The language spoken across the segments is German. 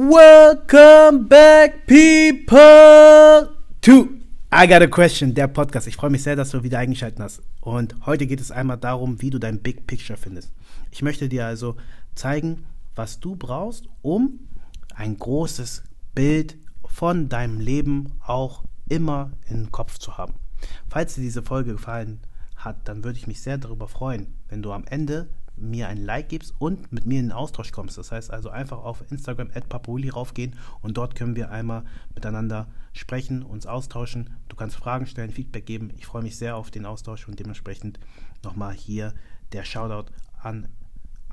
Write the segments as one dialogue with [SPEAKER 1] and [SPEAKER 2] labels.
[SPEAKER 1] Welcome back, people, to I Got a Question, der Podcast. Ich freue mich sehr, dass du wieder eingeschaltet hast. Und heute geht es einmal darum, wie du dein Big Picture findest. Ich möchte dir also zeigen, was du brauchst, um ein großes Bild von deinem Leben auch immer im Kopf zu haben. Falls dir diese Folge gefallen hat, dann würde ich mich sehr darüber freuen, wenn du am Ende mir ein Like gibst und mit mir in den Austausch kommst. Das heißt also einfach auf Instagram at Papuli raufgehen und dort können wir einmal miteinander sprechen, uns austauschen. Du kannst Fragen stellen, Feedback geben. Ich freue mich sehr auf den Austausch und dementsprechend nochmal hier der Shoutout an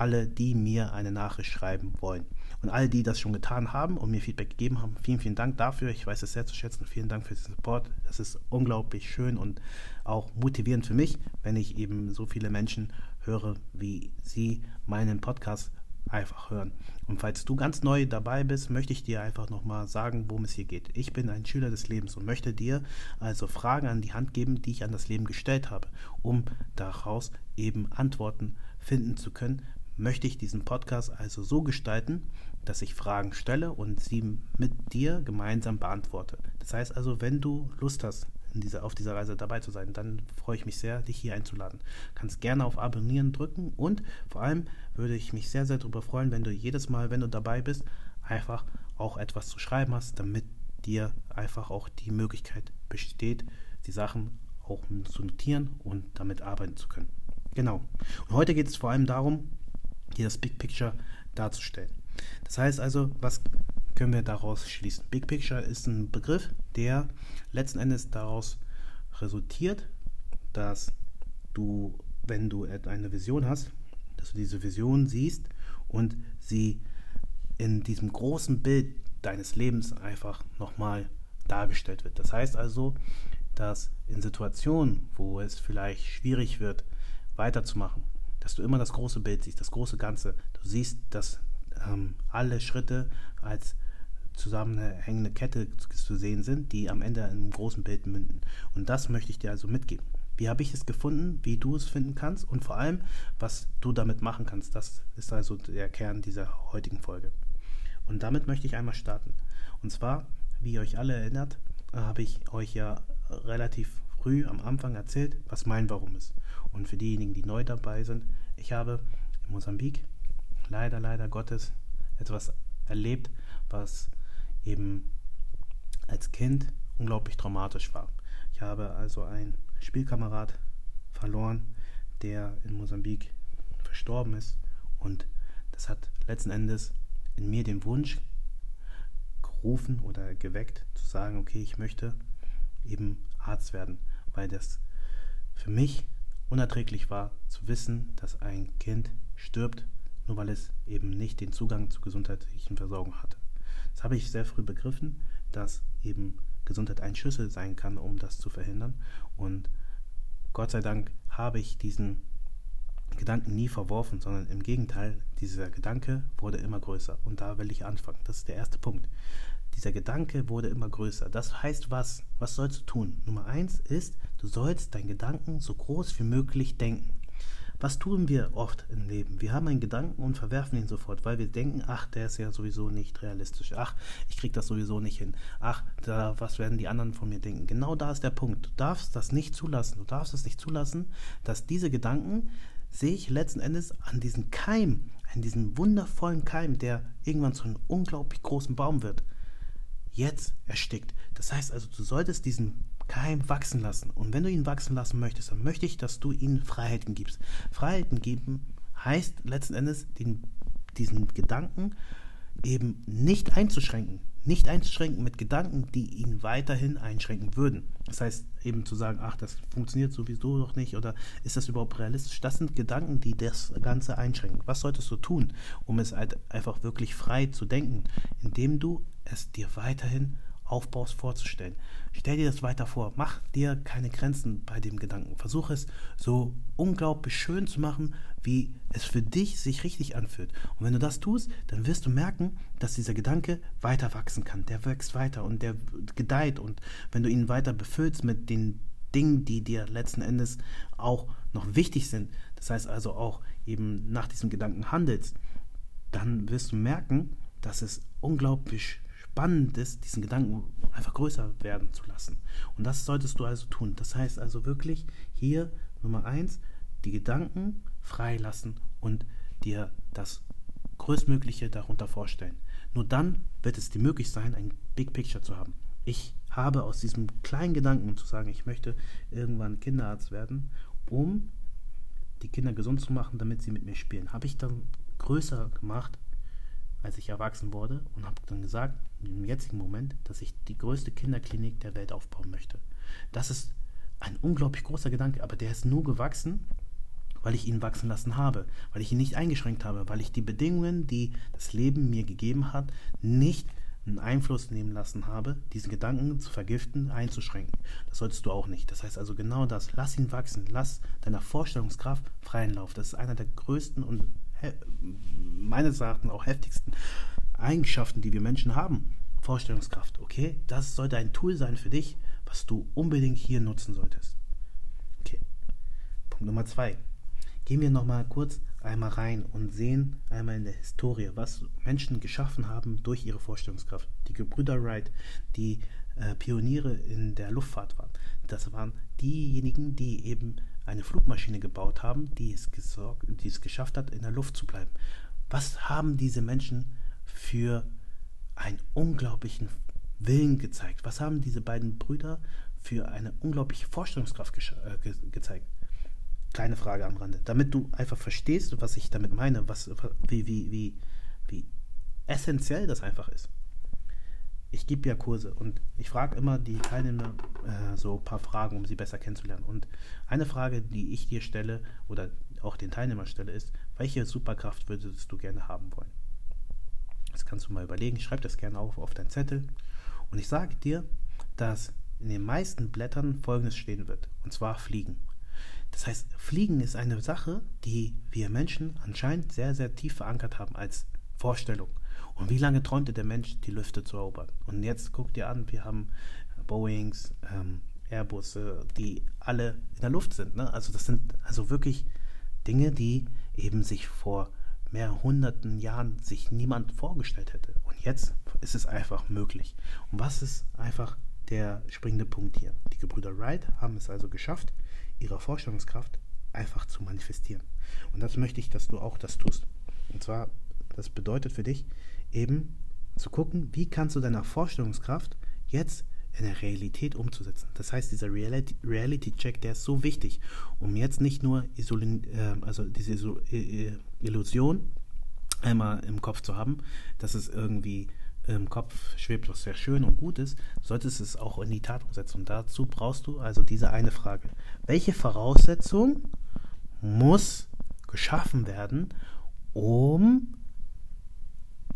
[SPEAKER 1] alle, die mir eine Nachricht schreiben wollen. Und alle, die das schon getan haben und mir Feedback gegeben haben, vielen, vielen Dank dafür. Ich weiß es sehr zu schätzen. Vielen Dank für den Support. Das ist unglaublich schön und auch motivierend für mich, wenn ich eben so viele Menschen höre, wie sie meinen Podcast einfach hören. Und falls du ganz neu dabei bist, möchte ich dir einfach nochmal sagen, worum es hier geht. Ich bin ein Schüler des Lebens und möchte dir also Fragen an die Hand geben, die ich an das Leben gestellt habe, um daraus eben Antworten finden zu können. Möchte ich diesen Podcast also so gestalten, dass ich Fragen stelle und sie mit dir gemeinsam beantworte. Das heißt also, wenn du Lust hast, dieser, auf dieser Reise dabei zu sein, dann freue ich mich sehr, dich hier einzuladen. Kannst gerne auf Abonnieren drücken und vor allem würde ich mich sehr, sehr darüber freuen, wenn du jedes Mal, wenn du dabei bist, einfach auch etwas zu schreiben hast, damit dir einfach auch die Möglichkeit besteht, die Sachen auch zu notieren und damit arbeiten zu können. Genau. Und heute geht es vor allem darum, dir das Big Picture darzustellen. Das heißt also, was können wir daraus schließen? Big Picture ist ein Begriff, der letzten Endes daraus resultiert, dass du, wenn du eine Vision hast, dass du diese Vision siehst und sie in diesem großen Bild deines Lebens einfach nochmal dargestellt wird. Das heißt also, dass in Situationen, wo es vielleicht schwierig wird, weiterzumachen, dass du immer das große Bild siehst, das große Ganze. Du siehst, dass ähm, alle Schritte als zusammenhängende Kette zu sehen sind, die am Ende in einem großen Bild münden. Und das möchte ich dir also mitgeben. Wie habe ich es gefunden, wie du es finden kannst und vor allem, was du damit machen kannst. Das ist also der Kern dieser heutigen Folge. Und damit möchte ich einmal starten. Und zwar, wie ihr euch alle erinnert, habe ich euch ja relativ früh am Anfang erzählt, was mein Warum ist. Und für diejenigen, die neu dabei sind, ich habe in Mosambik leider, leider Gottes etwas erlebt, was eben als Kind unglaublich traumatisch war. Ich habe also einen Spielkamerad verloren, der in Mosambik verstorben ist und das hat letzten Endes in mir den Wunsch gerufen oder geweckt, zu sagen, okay, ich möchte eben Arzt werden, weil das für mich unerträglich war zu wissen, dass ein Kind stirbt, nur weil es eben nicht den Zugang zur gesundheitlichen Versorgung hatte. Das habe ich sehr früh begriffen, dass eben Gesundheit ein Schlüssel sein kann, um das zu verhindern. Und Gott sei Dank habe ich diesen Gedanken nie verworfen, sondern im Gegenteil, dieser Gedanke wurde immer größer. Und da will ich anfangen. Das ist der erste Punkt. Dieser Gedanke wurde immer größer. Das heißt was? Was sollst du tun? Nummer eins ist, du sollst deinen Gedanken so groß wie möglich denken. Was tun wir oft im Leben? Wir haben einen Gedanken und verwerfen ihn sofort, weil wir denken, ach, der ist ja sowieso nicht realistisch. Ach, ich kriege das sowieso nicht hin. Ach, da, was werden die anderen von mir denken? Genau da ist der Punkt. Du darfst das nicht zulassen. Du darfst es nicht zulassen, dass diese Gedanken sich letzten Endes an diesen Keim, an diesen wundervollen Keim, der irgendwann zu einem unglaublich großen Baum wird, jetzt erstickt. Das heißt also, du solltest diesen Keim wachsen lassen. Und wenn du ihn wachsen lassen möchtest, dann möchte ich, dass du ihnen Freiheiten gibst. Freiheiten geben heißt letzten Endes, den, diesen Gedanken eben nicht einzuschränken. Nicht einzuschränken mit Gedanken, die ihn weiterhin einschränken würden. Das heißt, eben zu sagen, ach, das funktioniert sowieso noch nicht oder ist das überhaupt realistisch? Das sind Gedanken, die das Ganze einschränken. Was solltest du tun, um es halt einfach wirklich frei zu denken? Indem du es dir weiterhin aufbaust, vorzustellen. Stell dir das weiter vor. Mach dir keine Grenzen bei dem Gedanken. Versuch es so unglaublich schön zu machen, wie es für dich sich richtig anfühlt. Und wenn du das tust, dann wirst du merken, dass dieser Gedanke weiter wachsen kann. Der wächst weiter und der gedeiht. Und wenn du ihn weiter befüllst mit den Dingen, die dir letzten Endes auch noch wichtig sind, das heißt also auch eben nach diesem Gedanken handelst, dann wirst du merken, dass es unglaublich spannend ist, diesen Gedanken einfach größer werden zu lassen. Und das solltest du also tun. Das heißt also wirklich hier Nummer eins, die Gedanken freilassen und dir das Größtmögliche darunter vorstellen. Nur dann wird es dir möglich sein, ein Big Picture zu haben. Ich habe aus diesem kleinen Gedanken zu sagen, ich möchte irgendwann Kinderarzt werden, um die Kinder gesund zu machen, damit sie mit mir spielen, habe ich dann größer gemacht, als ich erwachsen wurde und habe dann gesagt, im jetzigen Moment, dass ich die größte Kinderklinik der Welt aufbauen möchte. Das ist ein unglaublich großer Gedanke, aber der ist nur gewachsen, weil ich ihn wachsen lassen habe, weil ich ihn nicht eingeschränkt habe, weil ich die Bedingungen, die das Leben mir gegeben hat, nicht einen Einfluss nehmen lassen habe, diesen Gedanken zu vergiften, einzuschränken. Das solltest du auch nicht. Das heißt also genau das. Lass ihn wachsen. Lass deiner Vorstellungskraft freien Lauf. Das ist einer der größten und meines Erachtens auch heftigsten Eigenschaften, die wir Menschen haben. Vorstellungskraft. Okay, das sollte ein Tool sein für dich, was du unbedingt hier nutzen solltest. Okay. Punkt Nummer zwei. Gehen wir nochmal kurz einmal rein und sehen einmal in der Historie, was Menschen geschaffen haben durch ihre Vorstellungskraft. Die Gebrüder Wright, die äh, Pioniere in der Luftfahrt waren. Das waren diejenigen, die eben eine Flugmaschine gebaut haben, die es, gesorgt, die es geschafft hat, in der Luft zu bleiben. Was haben diese Menschen für einen unglaublichen Willen gezeigt? Was haben diese beiden Brüder für eine unglaubliche Vorstellungskraft äh, ge gezeigt? Kleine Frage am Rande. Damit du einfach verstehst, was ich damit meine, was, wie, wie, wie, wie essentiell das einfach ist. Ich gebe ja Kurse und ich frage immer die Teilnehmer äh, so ein paar Fragen, um sie besser kennenzulernen. Und eine Frage, die ich dir stelle oder auch den Teilnehmer stelle, ist, welche Superkraft würdest du gerne haben wollen? Das kannst du mal überlegen. Schreib das gerne auf auf deinen Zettel. Und ich sage dir, dass in den meisten Blättern Folgendes stehen wird. Und zwar Fliegen. Das heißt, Fliegen ist eine Sache, die wir Menschen anscheinend sehr, sehr tief verankert haben als Vorstellung. Und wie lange träumte der Mensch, die Lüfte zu erobern? Und jetzt guck dir an, wir haben Boeings, ähm, Airbusse, die alle in der Luft sind. Ne? Also das sind also wirklich Dinge, die eben sich vor mehreren hunderten Jahren sich niemand vorgestellt hätte. Und jetzt ist es einfach möglich. Und was ist einfach der springende Punkt hier? Die Gebrüder Wright haben es also geschafft, ihre Vorstellungskraft einfach zu manifestieren. Und das möchte ich, dass du auch das tust. Und zwar, das bedeutet für dich eben zu gucken, wie kannst du deiner Vorstellungskraft jetzt in der Realität umzusetzen. Das heißt, dieser Reality-Check, der ist so wichtig, um jetzt nicht nur Isolin, äh, also diese Illusion einmal im Kopf zu haben, dass es irgendwie im Kopf schwebt, was sehr schön und gut ist, solltest es auch in die Tat umsetzen. Und dazu brauchst du also diese eine Frage. Welche Voraussetzung muss geschaffen werden, um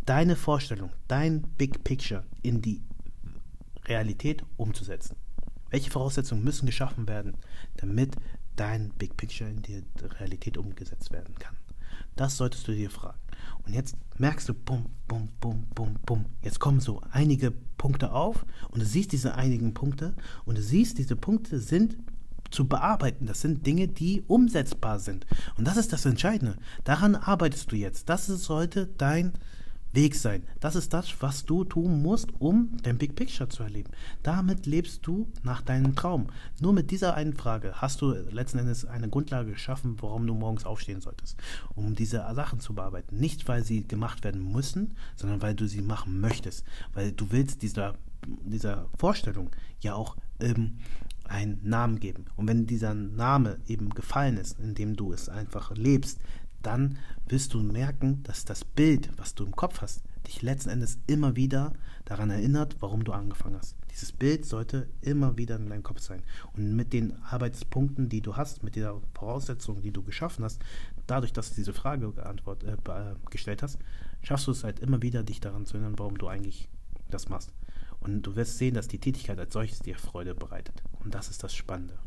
[SPEAKER 1] deine Vorstellung, dein Big Picture in die Realität umzusetzen? Welche Voraussetzungen müssen geschaffen werden, damit dein Big Picture in die Realität umgesetzt werden kann? Das solltest du dir fragen. Und jetzt merkst du, bum, bum, bum, bum, bum. Jetzt kommen so einige Punkte auf und du siehst diese einigen Punkte und du siehst, diese Punkte sind zu bearbeiten. Das sind Dinge, die umsetzbar sind. Und das ist das Entscheidende. Daran arbeitest du jetzt. Das sollte dein Weg sein. Das ist das, was du tun musst, um dein Big Picture zu erleben. Damit lebst du nach deinem Traum. Nur mit dieser einen Frage hast du letzten Endes eine Grundlage geschaffen, warum du morgens aufstehen solltest, um diese Sachen zu bearbeiten. Nicht, weil sie gemacht werden müssen, sondern weil du sie machen möchtest. Weil du willst dieser, dieser Vorstellung ja auch ähm, einen Namen geben. Und wenn dieser Name eben gefallen ist, indem du es einfach lebst, dann wirst du merken, dass das Bild, was du im Kopf hast, dich letzten Endes immer wieder daran erinnert, warum du angefangen hast. Dieses Bild sollte immer wieder in deinem Kopf sein. Und mit den Arbeitspunkten, die du hast, mit der Voraussetzung, die du geschaffen hast, dadurch, dass du diese Frage äh, äh, gestellt hast, schaffst du es halt immer wieder, dich daran zu erinnern, warum du eigentlich das machst. Und du wirst sehen, dass die Tätigkeit als solches dir Freude bereitet. Und das ist das Spannende.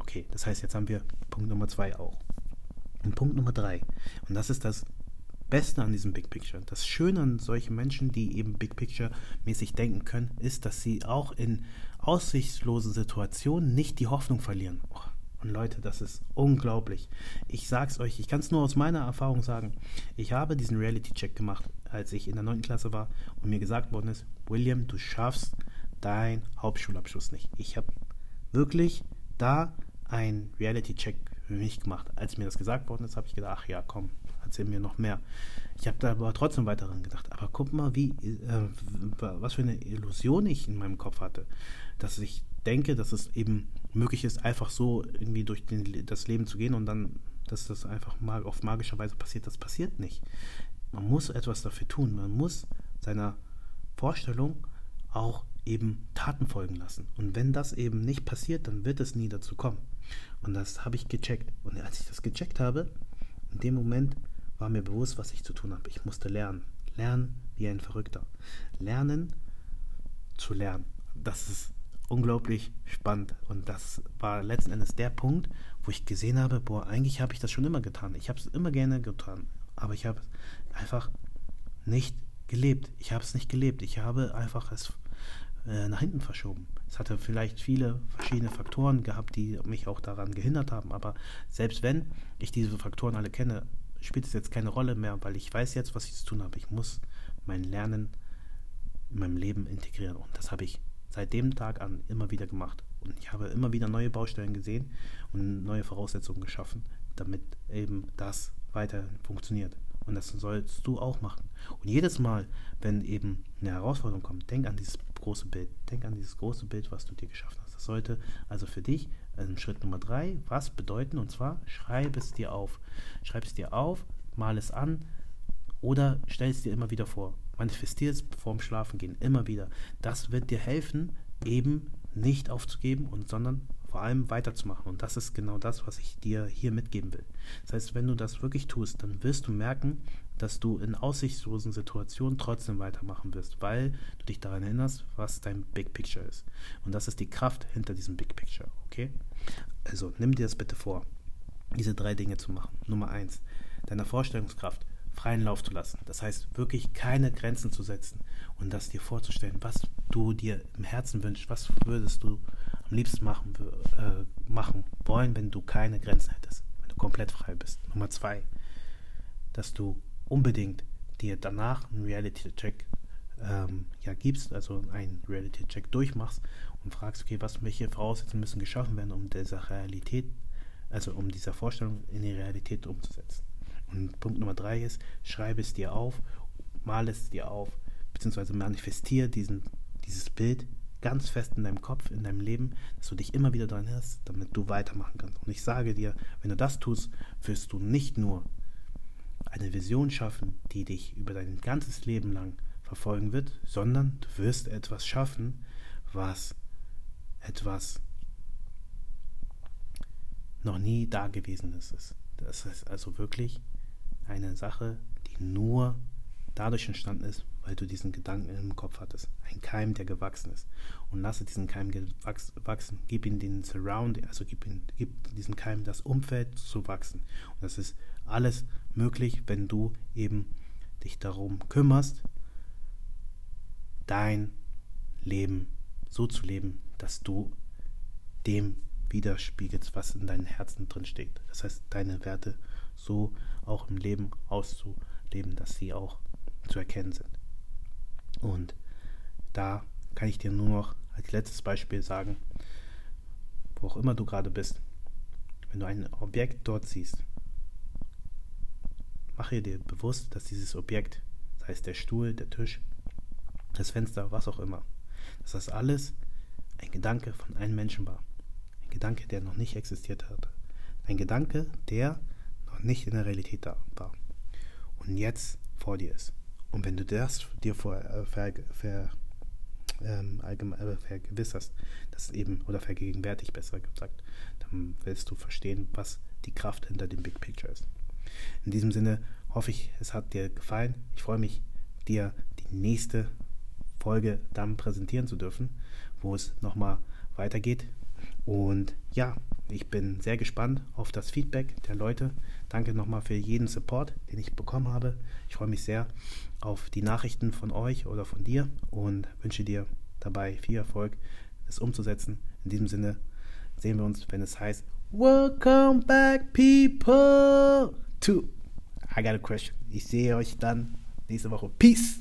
[SPEAKER 1] Okay, das heißt, jetzt haben wir Punkt Nummer zwei auch. Und Punkt Nummer drei, und das ist das Beste an diesem Big Picture, das Schöne an solchen Menschen, die eben Big Picture mäßig denken können, ist, dass sie auch in aussichtslosen Situationen nicht die Hoffnung verlieren. Und Leute, das ist unglaublich. Ich sag's euch, ich kann es nur aus meiner Erfahrung sagen. Ich habe diesen Reality-Check gemacht, als ich in der 9. Klasse war und mir gesagt worden ist, William, du schaffst deinen Hauptschulabschluss nicht. Ich habe wirklich da einen Reality-Check für mich gemacht. Als mir das gesagt worden ist, habe ich gedacht, ach ja, komm, erzähl mir noch mehr. Ich habe da aber trotzdem weiter dran gedacht. Aber guck mal, wie, äh, was für eine Illusion ich in meinem Kopf hatte, dass ich denke, dass es eben möglich ist, einfach so irgendwie durch den, das Leben zu gehen und dann, dass das einfach mal auf magischer Weise passiert. Das passiert nicht. Man muss etwas dafür tun. Man muss seiner Vorstellung auch eben Taten folgen lassen. Und wenn das eben nicht passiert, dann wird es nie dazu kommen. Und das habe ich gecheckt. Und als ich das gecheckt habe, in dem Moment war mir bewusst, was ich zu tun habe. Ich musste lernen. Lernen wie ein Verrückter. Lernen zu lernen. Das ist unglaublich spannend. Und das war letzten Endes der Punkt, wo ich gesehen habe, boah, eigentlich habe ich das schon immer getan. Ich habe es immer gerne getan. Aber ich habe es einfach nicht gelebt. Ich habe es nicht gelebt. Ich habe einfach es äh, nach hinten verschoben. Es hatte vielleicht viele verschiedene Faktoren gehabt, die mich auch daran gehindert haben. Aber selbst wenn ich diese Faktoren alle kenne, spielt es jetzt keine Rolle mehr, weil ich weiß jetzt, was ich zu tun habe. Ich muss mein Lernen in meinem Leben integrieren. Und das habe ich seit dem Tag an immer wieder gemacht. Und ich habe immer wieder neue Baustellen gesehen und neue Voraussetzungen geschaffen, damit eben das weiter funktioniert. Und das sollst du auch machen. Und jedes Mal, wenn eben eine Herausforderung kommt, denk an dieses große Bild. Denk an dieses große Bild, was du dir geschaffen hast. Das sollte also für dich in Schritt Nummer drei was bedeuten? Und zwar schreib es dir auf. Schreib es dir auf, mal es an oder stell es dir immer wieder vor. Manifestier es vorm Schlafengehen immer wieder. Das wird dir helfen, eben nicht aufzugeben und sondern vor allem weiterzumachen. Und das ist genau das, was ich dir hier mitgeben will. Das heißt, wenn du das wirklich tust, dann wirst du merken, dass du in aussichtslosen Situationen trotzdem weitermachen wirst, weil du dich daran erinnerst, was dein Big Picture ist. Und das ist die Kraft hinter diesem Big Picture, okay? Also nimm dir das bitte vor, diese drei Dinge zu machen. Nummer eins, deiner Vorstellungskraft freien Lauf zu lassen. Das heißt, wirklich keine Grenzen zu setzen und das dir vorzustellen, was du dir im Herzen wünschst, was würdest du am liebsten machen, äh, machen wollen, wenn du keine Grenzen hättest, wenn du komplett frei bist. Nummer zwei, dass du unbedingt dir danach einen Reality-Check ähm, ja, gibst, also einen Reality-Check durchmachst und fragst, okay, was welche Voraussetzungen müssen geschaffen werden, um dieser Realität, also um dieser Vorstellung in die Realität umzusetzen. Und Punkt Nummer drei ist, schreibe es dir auf, male es dir auf, beziehungsweise manifestiere diesen, dieses Bild ganz fest in deinem Kopf, in deinem Leben, dass du dich immer wieder daran hörst, damit du weitermachen kannst. Und ich sage dir, wenn du das tust, wirst du nicht nur eine Vision schaffen, die dich über dein ganzes Leben lang verfolgen wird, sondern du wirst etwas schaffen, was etwas noch nie dagewesenes ist. Das ist also wirklich eine Sache, die nur dadurch entstanden ist, weil du diesen Gedanken im Kopf hattest. Ein Keim, der gewachsen ist. Und lasse diesen Keim wachsen. Gib ihm den Surround, also gib, ihm, gib diesem Keim das Umfeld zu wachsen. Und das ist alles möglich, wenn du eben dich darum kümmerst, dein Leben so zu leben, dass du dem widerspiegelst, was in deinem Herzen drin steht. Das heißt, deine Werte so auch im Leben auszuleben, dass sie auch zu erkennen sind. Und da kann ich dir nur noch als letztes Beispiel sagen, wo auch immer du gerade bist, wenn du ein Objekt dort siehst, mache dir bewusst, dass dieses Objekt, sei es der Stuhl, der Tisch, das Fenster, was auch immer, dass das alles ein Gedanke von einem Menschen war. Ein Gedanke, der noch nicht existiert hat. Ein Gedanke, der nicht in der Realität da war. Und jetzt vor dir ist. Und wenn du das dir vor, äh, ver, ver, ähm, allgemein, äh, vergewisserst, das eben, oder vergegenwärtig besser gesagt, dann wirst du verstehen, was die Kraft hinter dem Big Picture ist. In diesem Sinne hoffe ich, es hat dir gefallen. Ich freue mich, dir die nächste Folge dann präsentieren zu dürfen, wo es nochmal weitergeht. Und ja, ich bin sehr gespannt auf das Feedback der Leute. Danke nochmal für jeden Support, den ich bekommen habe. Ich freue mich sehr auf die Nachrichten von euch oder von dir und wünsche dir dabei viel Erfolg, es umzusetzen. In diesem Sinne sehen wir uns, wenn es heißt Welcome back, people, to I got a question. Ich sehe euch dann nächste Woche. Peace.